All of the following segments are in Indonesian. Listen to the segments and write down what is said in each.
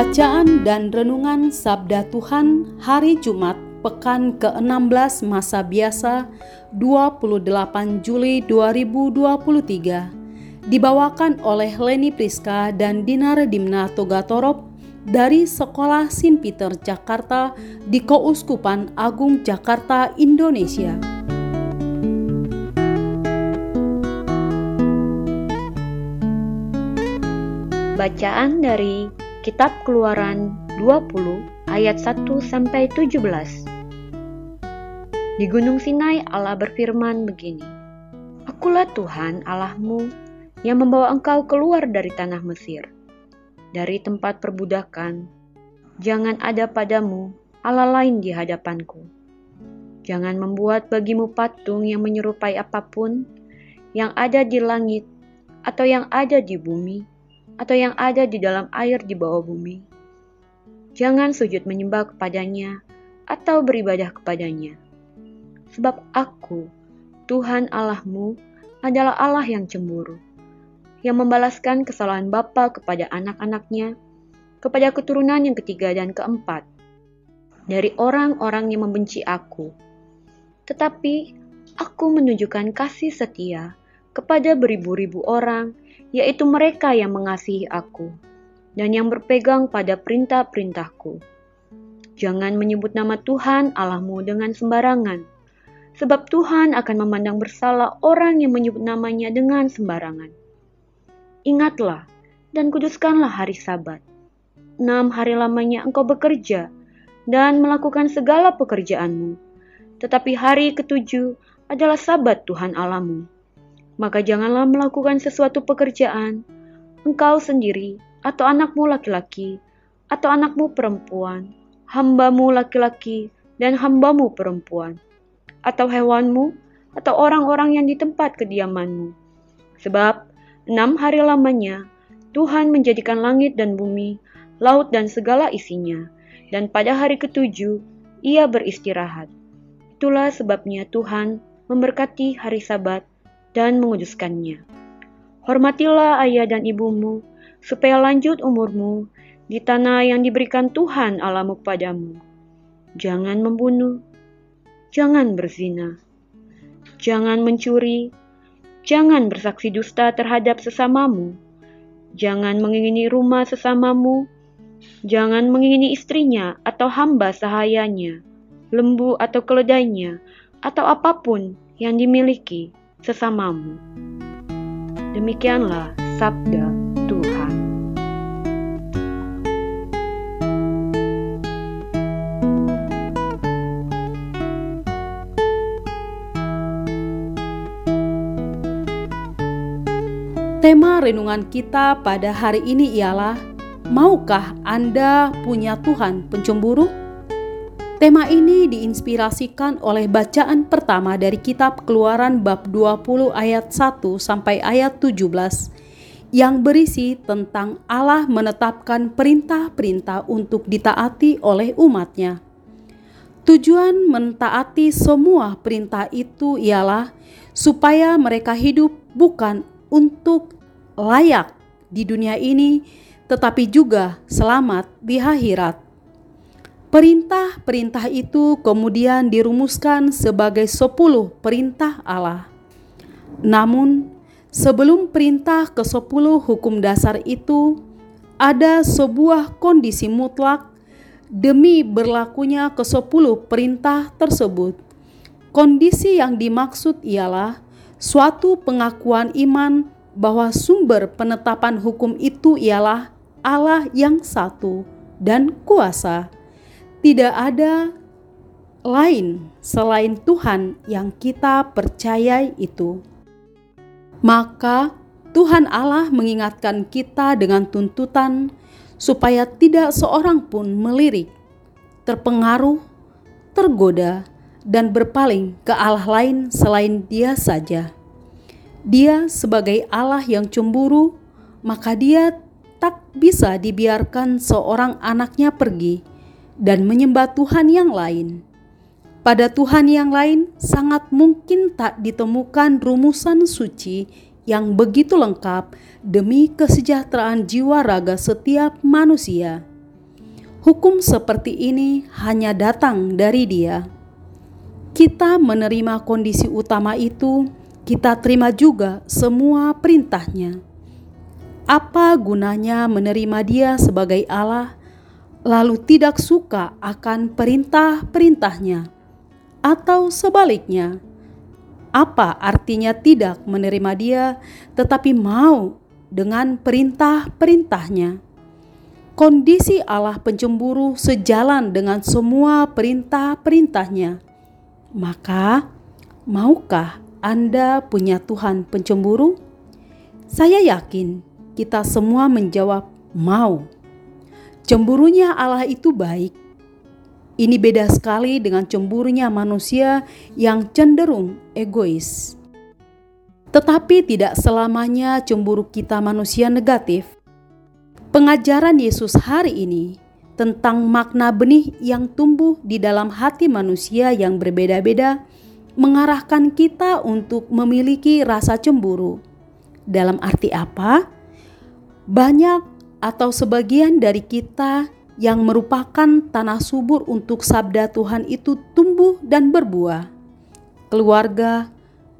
Bacaan dan Renungan Sabda Tuhan Hari Jumat Pekan ke-16 Masa Biasa 28 Juli 2023 Dibawakan oleh Leni Priska dan Dinar Dimna Togatorop dari Sekolah Sin Peter Jakarta di Kouskupan Agung Jakarta, Indonesia. Bacaan dari Kitab Keluaran 20 ayat 1 sampai 17. Di Gunung Sinai Allah berfirman begini. Akulah Tuhan Allahmu yang membawa engkau keluar dari tanah Mesir, dari tempat perbudakan. Jangan ada padamu Allah lain di hadapanku. Jangan membuat bagimu patung yang menyerupai apa pun yang ada di langit atau yang ada di bumi atau yang ada di dalam air di bawah bumi. Jangan sujud menyembah kepadanya atau beribadah kepadanya. Sebab aku, Tuhan Allahmu, adalah Allah yang cemburu, yang membalaskan kesalahan bapa kepada anak-anaknya, kepada keturunan yang ketiga dan keempat, dari orang-orang yang membenci aku. Tetapi aku menunjukkan kasih setia kepada beribu-ribu orang yaitu mereka yang mengasihi aku dan yang berpegang pada perintah-perintahku. Jangan menyebut nama Tuhan Allahmu dengan sembarangan, sebab Tuhan akan memandang bersalah orang yang menyebut namanya dengan sembarangan. Ingatlah dan kuduskanlah hari sabat. Enam hari lamanya engkau bekerja dan melakukan segala pekerjaanmu. Tetapi hari ketujuh adalah sabat Tuhan Allahmu maka janganlah melakukan sesuatu pekerjaan, engkau sendiri, atau anakmu laki-laki, atau anakmu perempuan, hambamu laki-laki, dan hambamu perempuan, atau hewanmu, atau orang-orang yang di tempat kediamanmu. Sebab enam hari lamanya Tuhan menjadikan langit dan bumi, laut dan segala isinya, dan pada hari ketujuh ia beristirahat. Itulah sebabnya Tuhan memberkati hari Sabat dan menguduskannya. Hormatilah ayah dan ibumu, supaya lanjut umurmu di tanah yang diberikan Tuhan Allahmu kepadamu. Jangan membunuh, jangan berzina, jangan mencuri, jangan bersaksi dusta terhadap sesamamu, jangan mengingini rumah sesamamu, jangan mengingini istrinya atau hamba sahayanya, lembu atau keledainya, atau apa pun yang dimiliki sesamamu. Demikianlah sabda Tuhan. Tema renungan kita pada hari ini ialah Maukah Anda punya Tuhan pencemburu? Tema ini diinspirasikan oleh bacaan pertama dari kitab Keluaran bab 20 ayat 1 sampai ayat 17 yang berisi tentang Allah menetapkan perintah-perintah untuk ditaati oleh umatnya. Tujuan mentaati semua perintah itu ialah supaya mereka hidup bukan untuk layak di dunia ini, tetapi juga selamat di akhirat. Perintah-perintah itu kemudian dirumuskan sebagai sepuluh perintah Allah. Namun, sebelum perintah ke sepuluh hukum dasar itu, ada sebuah kondisi mutlak demi berlakunya ke sepuluh perintah tersebut. Kondisi yang dimaksud ialah suatu pengakuan iman bahwa sumber penetapan hukum itu ialah Allah yang satu dan kuasa tidak ada lain selain Tuhan yang kita percayai itu. Maka Tuhan Allah mengingatkan kita dengan tuntutan supaya tidak seorang pun melirik, terpengaruh, tergoda, dan berpaling ke Allah lain selain Dia saja. Dia sebagai Allah yang cemburu, maka Dia tak bisa dibiarkan seorang anaknya pergi dan menyembah Tuhan yang lain. Pada Tuhan yang lain sangat mungkin tak ditemukan rumusan suci yang begitu lengkap demi kesejahteraan jiwa raga setiap manusia. Hukum seperti ini hanya datang dari Dia. Kita menerima kondisi utama itu, kita terima juga semua perintahnya. Apa gunanya menerima Dia sebagai Allah, lalu tidak suka akan perintah-perintahnya, atau sebaliknya? Apa artinya tidak menerima Dia, tetapi mau dengan perintah-perintahnya. Kondisi Allah pencemburu sejalan dengan semua perintah-perintahnya. Maka, maukah Anda punya Tuhan pencemburu? Saya yakin kita semua menjawab mau. Cemburunya Allah itu baik. Ini beda sekali dengan cemburunya manusia yang cenderung egois. Tetapi tidak selamanya cemburu kita manusia negatif. Pengajaran Yesus hari ini tentang makna benih yang tumbuh di dalam hati manusia yang berbeda-beda mengarahkan kita untuk memiliki rasa cemburu. Dalam arti apa? Banyak atau sebagian dari kita yang merupakan tanah subur untuk sabda Tuhan itu tumbuh dan berbuah. Keluarga,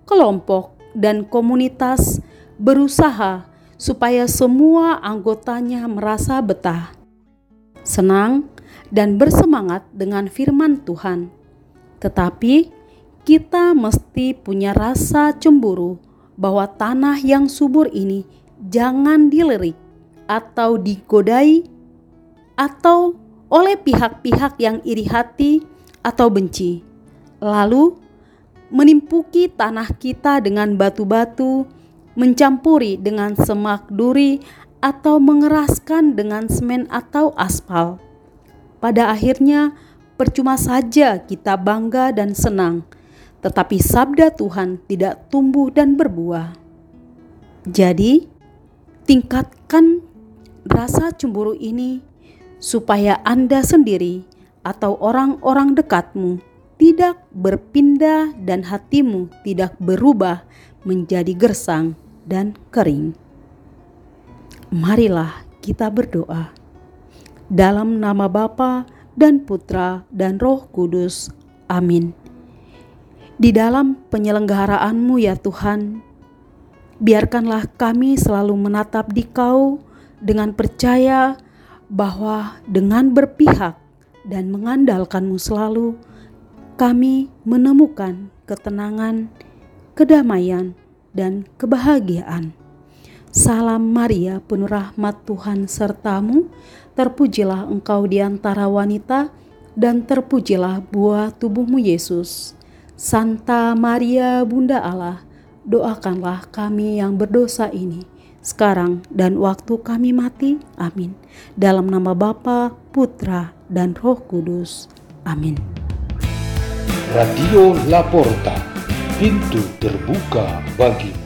kelompok, dan komunitas berusaha supaya semua anggotanya merasa betah, senang, dan bersemangat dengan firman Tuhan. Tetapi kita mesti punya rasa cemburu bahwa tanah yang subur ini jangan dilirik atau digodai atau oleh pihak-pihak yang iri hati atau benci. Lalu menimpuki tanah kita dengan batu-batu, mencampuri dengan semak duri, atau mengeraskan dengan semen atau aspal. Pada akhirnya, percuma saja kita bangga dan senang, tetapi sabda Tuhan tidak tumbuh dan berbuah. Jadi, tingkatkan rasa cemburu ini supaya Anda sendiri atau orang-orang dekatmu tidak berpindah dan hatimu tidak berubah menjadi gersang dan kering. Marilah kita berdoa. Dalam nama Bapa dan Putra dan Roh Kudus. Amin. Di dalam penyelenggaraanmu ya Tuhan, biarkanlah kami selalu menatap di Kau dengan percaya bahwa dengan berpihak dan mengandalkanmu selalu, kami menemukan ketenangan, kedamaian, dan kebahagiaan. Salam Maria, penuh rahmat Tuhan sertamu, terpujilah engkau di antara wanita, dan terpujilah buah tubuhmu Yesus. Santa Maria, Bunda Allah, doakanlah kami yang berdosa ini, sekarang dan waktu kami mati. Amin. Dalam nama Bapa, Putra, dan Roh Kudus. Amin. Radio Laporta, pintu terbuka bagimu.